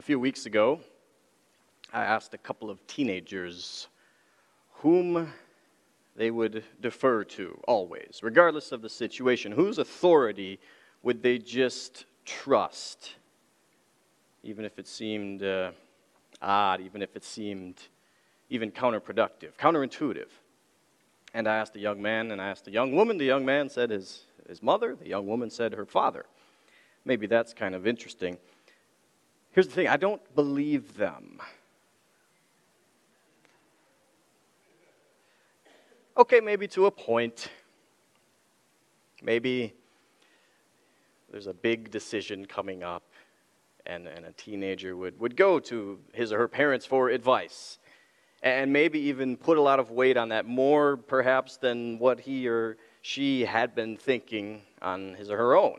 A few weeks ago, I asked a couple of teenagers whom they would defer to always, regardless of the situation. Whose authority would they just trust, even if it seemed uh, odd, even if it seemed even counterproductive, counterintuitive? And I asked a young man and I asked a young woman. The young man said his, his mother, the young woman said her father. Maybe that's kind of interesting. Here's the thing I don't believe them. Okay, maybe to a point. Maybe there's a big decision coming up, and, and a teenager would, would go to his or her parents for advice, and maybe even put a lot of weight on that, more perhaps than what he or she had been thinking on his or her own.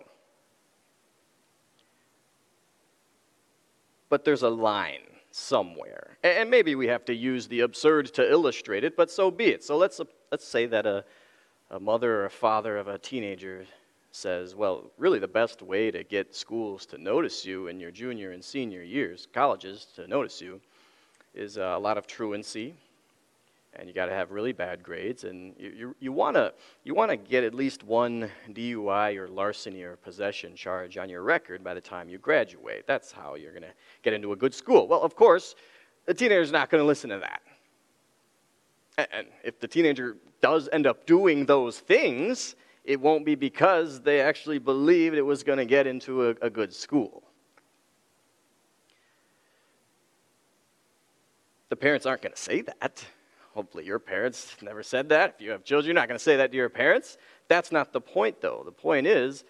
But there's a line somewhere. And maybe we have to use the absurd to illustrate it, but so be it. So let's, let's say that a, a mother or a father of a teenager says, well, really the best way to get schools to notice you in your junior and senior years, colleges to notice you, is uh, a lot of truancy, and you got to have really bad grades, and you, you, you want to you wanna get at least one DUI or larceny or possession charge on your record by the time you graduate. That's how you're going to get into a good school. Well, of course, the teenager's not going to listen to that. And if the teenager does end up doing those things, it won't be because they actually believed it was going to get into a, a good school. The parents aren't going to say that Hopefully, your parents never said that. If you have children, you're not going to say that to your parents. That's not the point, though. The point is,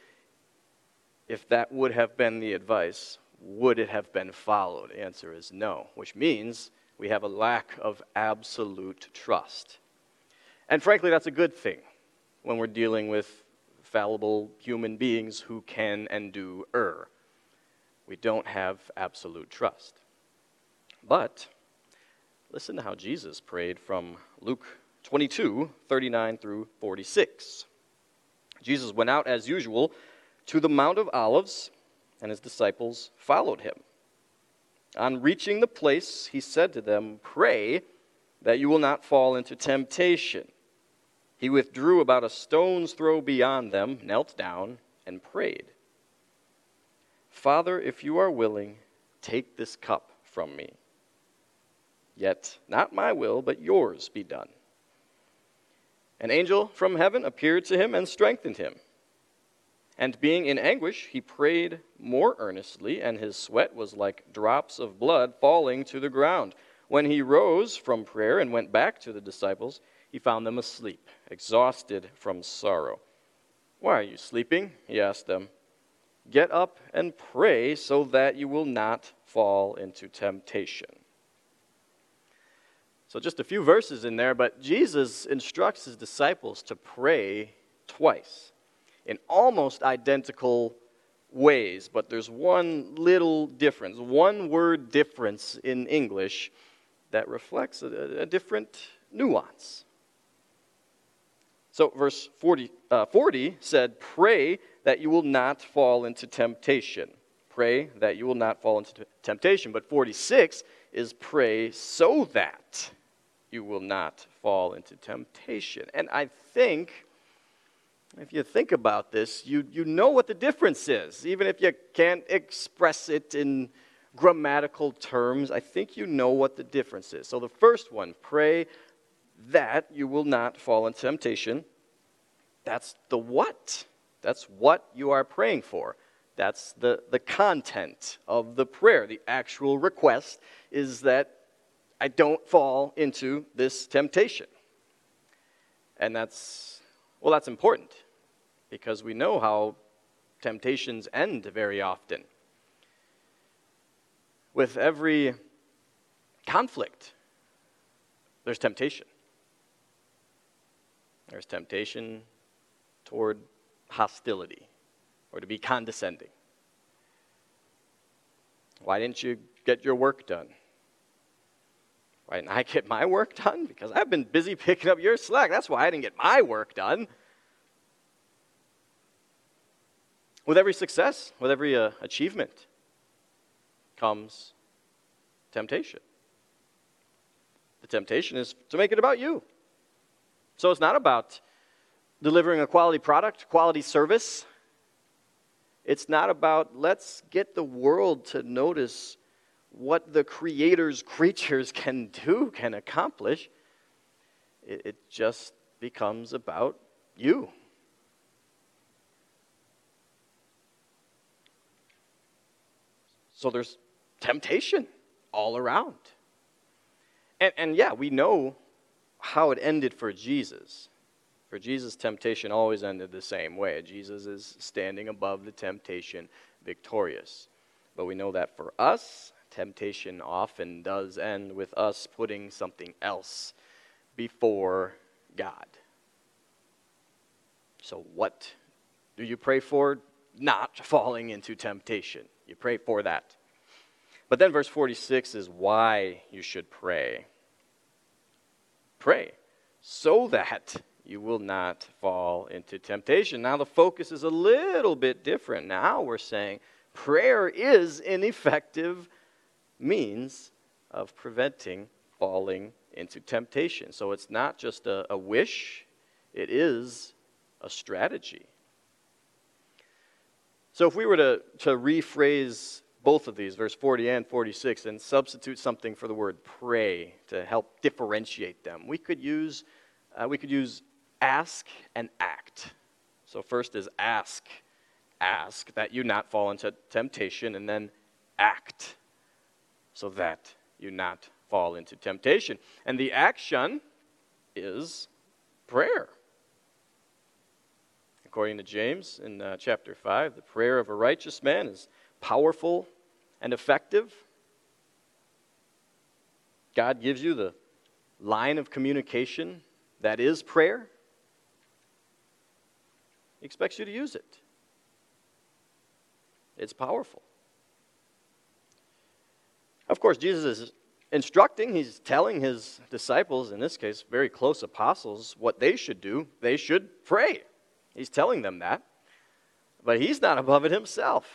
if that would have been the advice, would it have been followed? The answer is no, which means we have a lack of absolute trust. And frankly, that's a good thing when we're dealing with fallible human beings who can and do err. We don't have absolute trust. But Listen to how Jesus prayed from Luke 22 39 through 46. Jesus went out as usual to the Mount of Olives, and his disciples followed him. On reaching the place, he said to them, Pray that you will not fall into temptation. He withdrew about a stone's throw beyond them, knelt down, and prayed Father, if you are willing, take this cup from me. Yet not my will, but yours be done. An angel from heaven appeared to him and strengthened him. And being in anguish, he prayed more earnestly, and his sweat was like drops of blood falling to the ground. When he rose from prayer and went back to the disciples, he found them asleep, exhausted from sorrow. Why are you sleeping? He asked them. Get up and pray so that you will not fall into temptation. So, just a few verses in there, but Jesus instructs his disciples to pray twice in almost identical ways, but there's one little difference, one word difference in English that reflects a, a different nuance. So, verse 40, uh, 40 said, Pray that you will not fall into temptation. Pray that you will not fall into temptation. But 46 is pray so that you will not fall into temptation. And I think, if you think about this, you, you know what the difference is. Even if you can't express it in grammatical terms, I think you know what the difference is. So the first one, pray that you will not fall into temptation. That's the what. That's what you are praying for. That's the, the content of the prayer. The actual request is that I don't fall into this temptation. And that's, well, that's important because we know how temptations end very often. With every conflict, there's temptation. There's temptation toward hostility or to be condescending. Why didn't you get your work done? Why didn't I get my work done? Because I've been busy picking up your slack. That's why I didn't get my work done. With every success, with every uh, achievement, comes temptation. The temptation is to make it about you. So it's not about delivering a quality product, quality service. It's not about let's get the world to notice what the Creator's creatures can do, can accomplish. It, it just becomes about you. So there's temptation all around. And, and yeah, we know how it ended for Jesus. For Jesus, temptation always ended the same way. Jesus is standing above the temptation, victorious. But we know that for us, temptation often does end with us putting something else before God. So, what do you pray for? Not falling into temptation. You pray for that. But then verse 46 is why you should pray. Pray so that you will not fall into temptation. Now, the focus is a little bit different. Now we're saying prayer is an effective means of preventing falling into temptation. So it's not just a, a wish, it is a strategy. So if we were to, to rephrase both of these, verse 40 and 46, and substitute something for the word pray to help differentiate them, we could use, uh, we could use ask and act. So first is ask, ask that you not fall into temptation, and then act so that you not fall into temptation. And the action is prayer. According to James in uh, chapter 5, the prayer of a righteous man is powerful and effective. God gives you the line of communication that is prayer. He expects you to use it. It's powerful. Of course, Jesus is instructing, he's telling his disciples, in this case, very close apostles, what they should do. They should pray. He's telling them that. But he's not above it himself.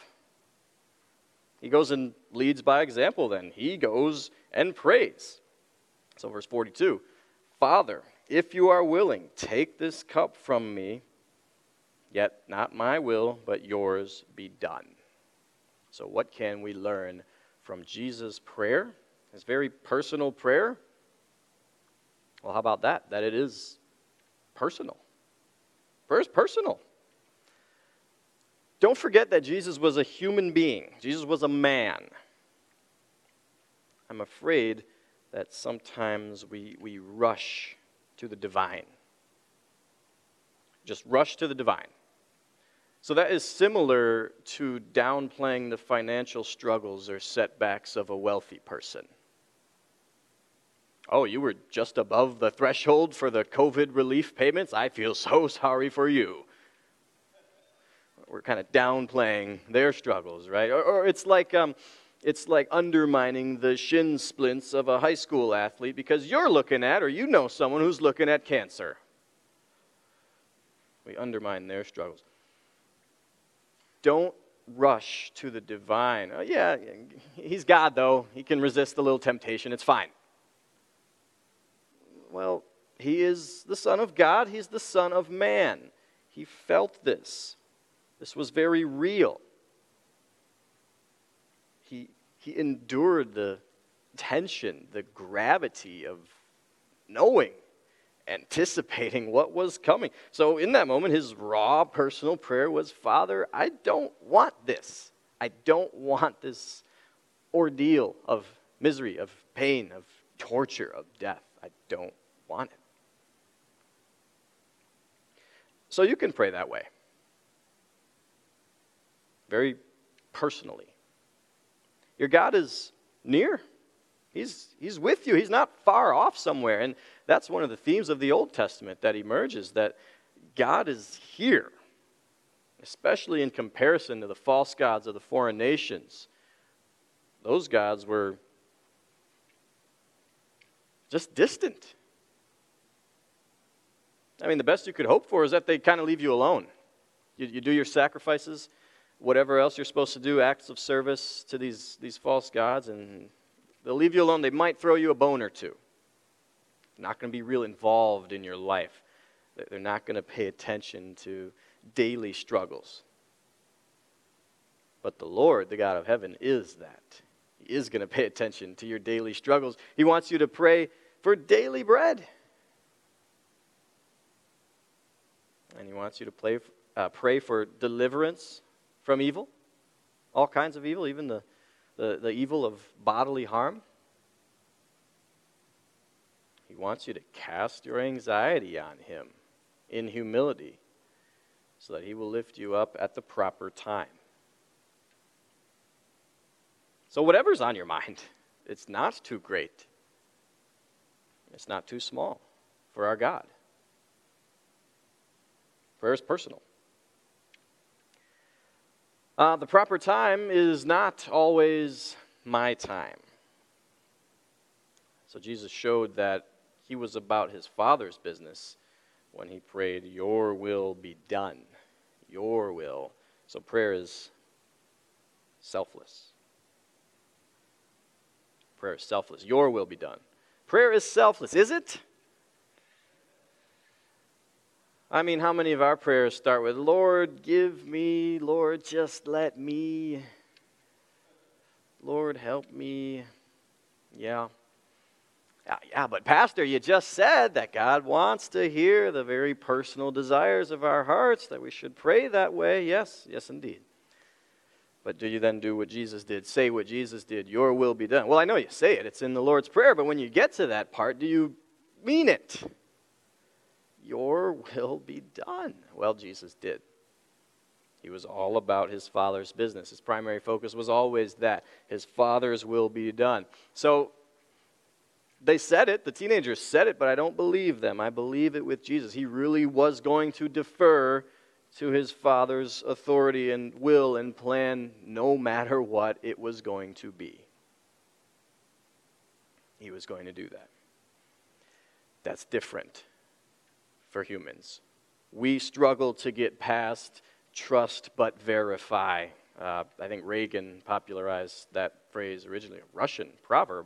He goes and leads by example, then. He goes and prays. So, verse 42 Father, if you are willing, take this cup from me, yet not my will, but yours be done. So, what can we learn from Jesus' prayer, his very personal prayer. Well, how about that? That it is personal. First, personal. Don't forget that Jesus was a human being, Jesus was a man. I'm afraid that sometimes we, we rush to the divine. Just rush to the divine. So that is similar to downplaying the financial struggles or setbacks of a wealthy person. Oh, you were just above the threshold for the COVID relief payments? I feel so sorry for you. We're kind of downplaying their struggles, right? Or, or it's like. Um, it's like undermining the shin splints of a high school athlete because you're looking at or you know someone who's looking at cancer. We undermine their struggles. Don't rush to the divine. Oh, yeah, he's God, though. He can resist a little temptation. It's fine. Well, he is the Son of God, he's the Son of man. He felt this. This was very real. He, he endured the tension, the gravity of knowing anticipating what was coming. So, in that moment, his raw personal prayer was Father, I don't want this. I don't want this ordeal of misery, of pain, of torture, of death. I don't want it. So, you can pray that way, very personally. Your God is near. He's, he's with you. He's not far off somewhere. And that's one of the themes of the Old Testament that emerges that God is here, especially in comparison to the false gods of the foreign nations. Those gods were just distant. I mean, the best you could hope for is that they kind of leave you alone. You, you do your sacrifices, whatever else you're supposed to do, acts of service to these, these false gods, and They'll leave you alone. They might throw you a bone or two. They're not going to be real involved in your life. They're not going to pay attention to daily struggles. But the Lord, the God of heaven, is that. He is going to pay attention to your daily struggles. He wants you to pray for daily bread. And He wants you to play, uh, pray for deliverance from evil, all kinds of evil, even the, the, the evil of bodily harm. He wants you to cast your anxiety on Him in humility so that He will lift you up at the proper time. So, whatever's on your mind, it's not too great, it's not too small for our God. Prayer is personal. Uh, the proper time is not always my time. So Jesus showed that he was about his Father's business when he prayed, Your will be done. Your will. So prayer is selfless. Prayer is selfless. Your will be done. Prayer is selfless, is it? I mean, how many of our prayers start with, Lord, give me, Lord, just let me, Lord, help me? Yeah. Yeah, but Pastor, you just said that God wants to hear the very personal desires of our hearts, that we should pray that way. Yes, yes, indeed. But do you then do what Jesus did? Say what Jesus did, your will be done. Well, I know you say it, it's in the Lord's Prayer, but when you get to that part, do you mean it? Your will be done. Well, Jesus did. He was all about his Father's business. His primary focus was always that his Father's will be done. So they said it, the teenagers said it, but I don't believe them. I believe it with Jesus. He really was going to defer to his Father's authority and will and plan no matter what it was going to be. He was going to do that. That's different for humans. We struggle to get past trust but verify. Uh, I think Reagan popularized that phrase originally, a Russian proverb.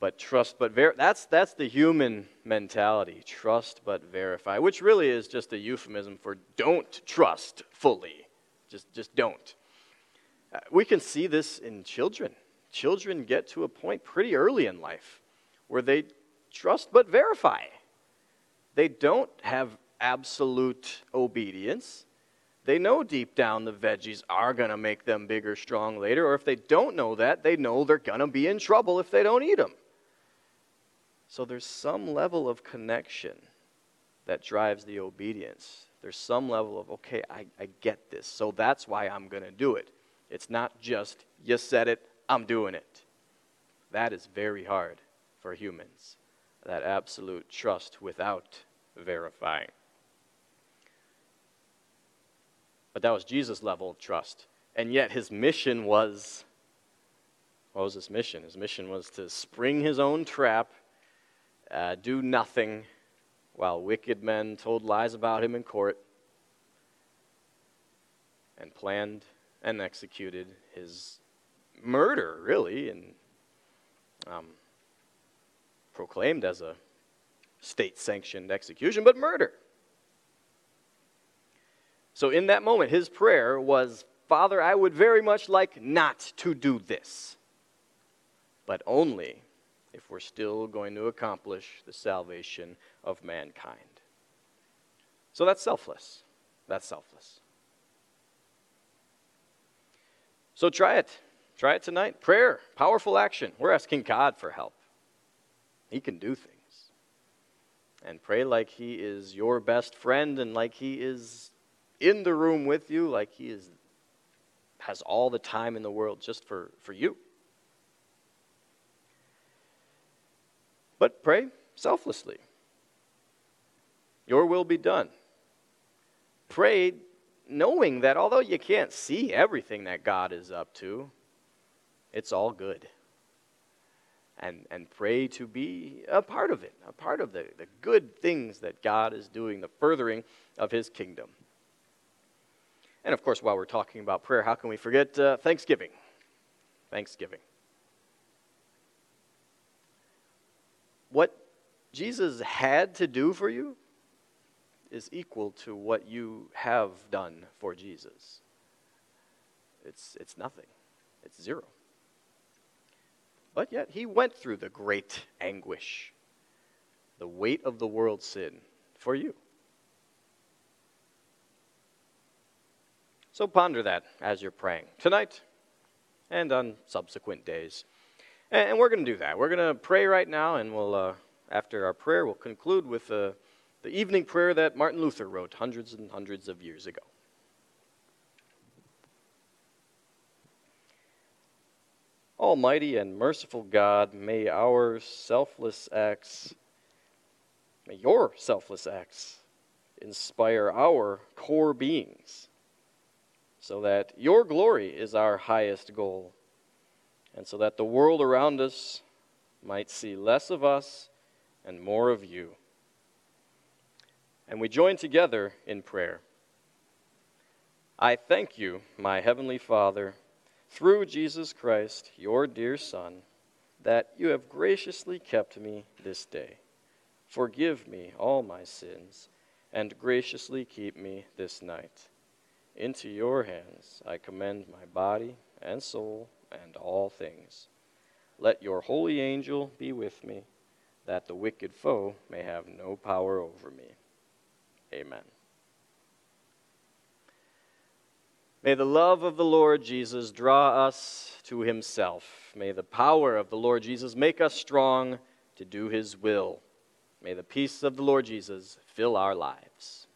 But trust but verify. That's, that's the human mentality. Trust but verify, which really is just a euphemism for don't trust fully. Just, just don't. Uh, we can see this in children. Children get to a point pretty early in life where they trust but verify. They don't have absolute obedience. They know deep down the veggies are going to make them big or strong later, or if they don't know that, they know they're going to be in trouble if they don't eat them. So there's some level of connection that drives the obedience. There's some level of, okay, I, I get this, so that's why I'm going to do it. It's not just, you said it, I'm doing it. That is very hard for humans, that absolute trust without verifying. But that was Jesus' level of trust. And yet his mission was what was his mission? His mission was to spring his own trap, uh, do nothing while wicked men told lies about him in court, and planned and executed his murder, really, and um, proclaimed as a state sanctioned execution, but murder. So, in that moment, his prayer was Father, I would very much like not to do this, but only if we're still going to accomplish the salvation of mankind. So, that's selfless. That's selfless. So, try it. Try it tonight. Prayer, powerful action. We're asking God for help, He can do things and pray like He is your best friend and like He is in the room with you, like He is, has all the time in the world just for, for you. But pray selflessly. Your will be done. Pray knowing that although you can't see everything that God is up to, it's all good and, and pray to be a part of it, a part of the, the good things that God is doing, the furthering of His kingdom. And of course, while we're talking about prayer, how can we forget uh, Thanksgiving? Thanksgiving. What Jesus had to do for you is equal to what you have done for Jesus. It's, it's nothing, it's zero. But yet, he went through the great anguish, the weight of the world's sin for you. So ponder that as you're praying tonight and on subsequent days. And we're going to do that. We're going to pray right now, and we'll, uh, after our prayer, we'll conclude with uh, the evening prayer that Martin Luther wrote hundreds and hundreds of years ago. Almighty and merciful God, may our selfless acts, may your selfless acts inspire our core beings so that your glory is our highest goal and so that the world around us might see less of us and more of you. And we join together in prayer. I thank you, my Heavenly Father, through Jesus Christ, your dear Son, that you have graciously kept me this day. Forgive me all my sins, and graciously keep me this night. Into your hands I commend my body and soul and all things. Let your holy angel be with me, that the wicked foe may have no power over me. Amen. May the love of the Lord Jesus draw us to himself. May the power of the Lord Jesus make us strong to do his will. May the peace of the Lord Jesus fill our lives.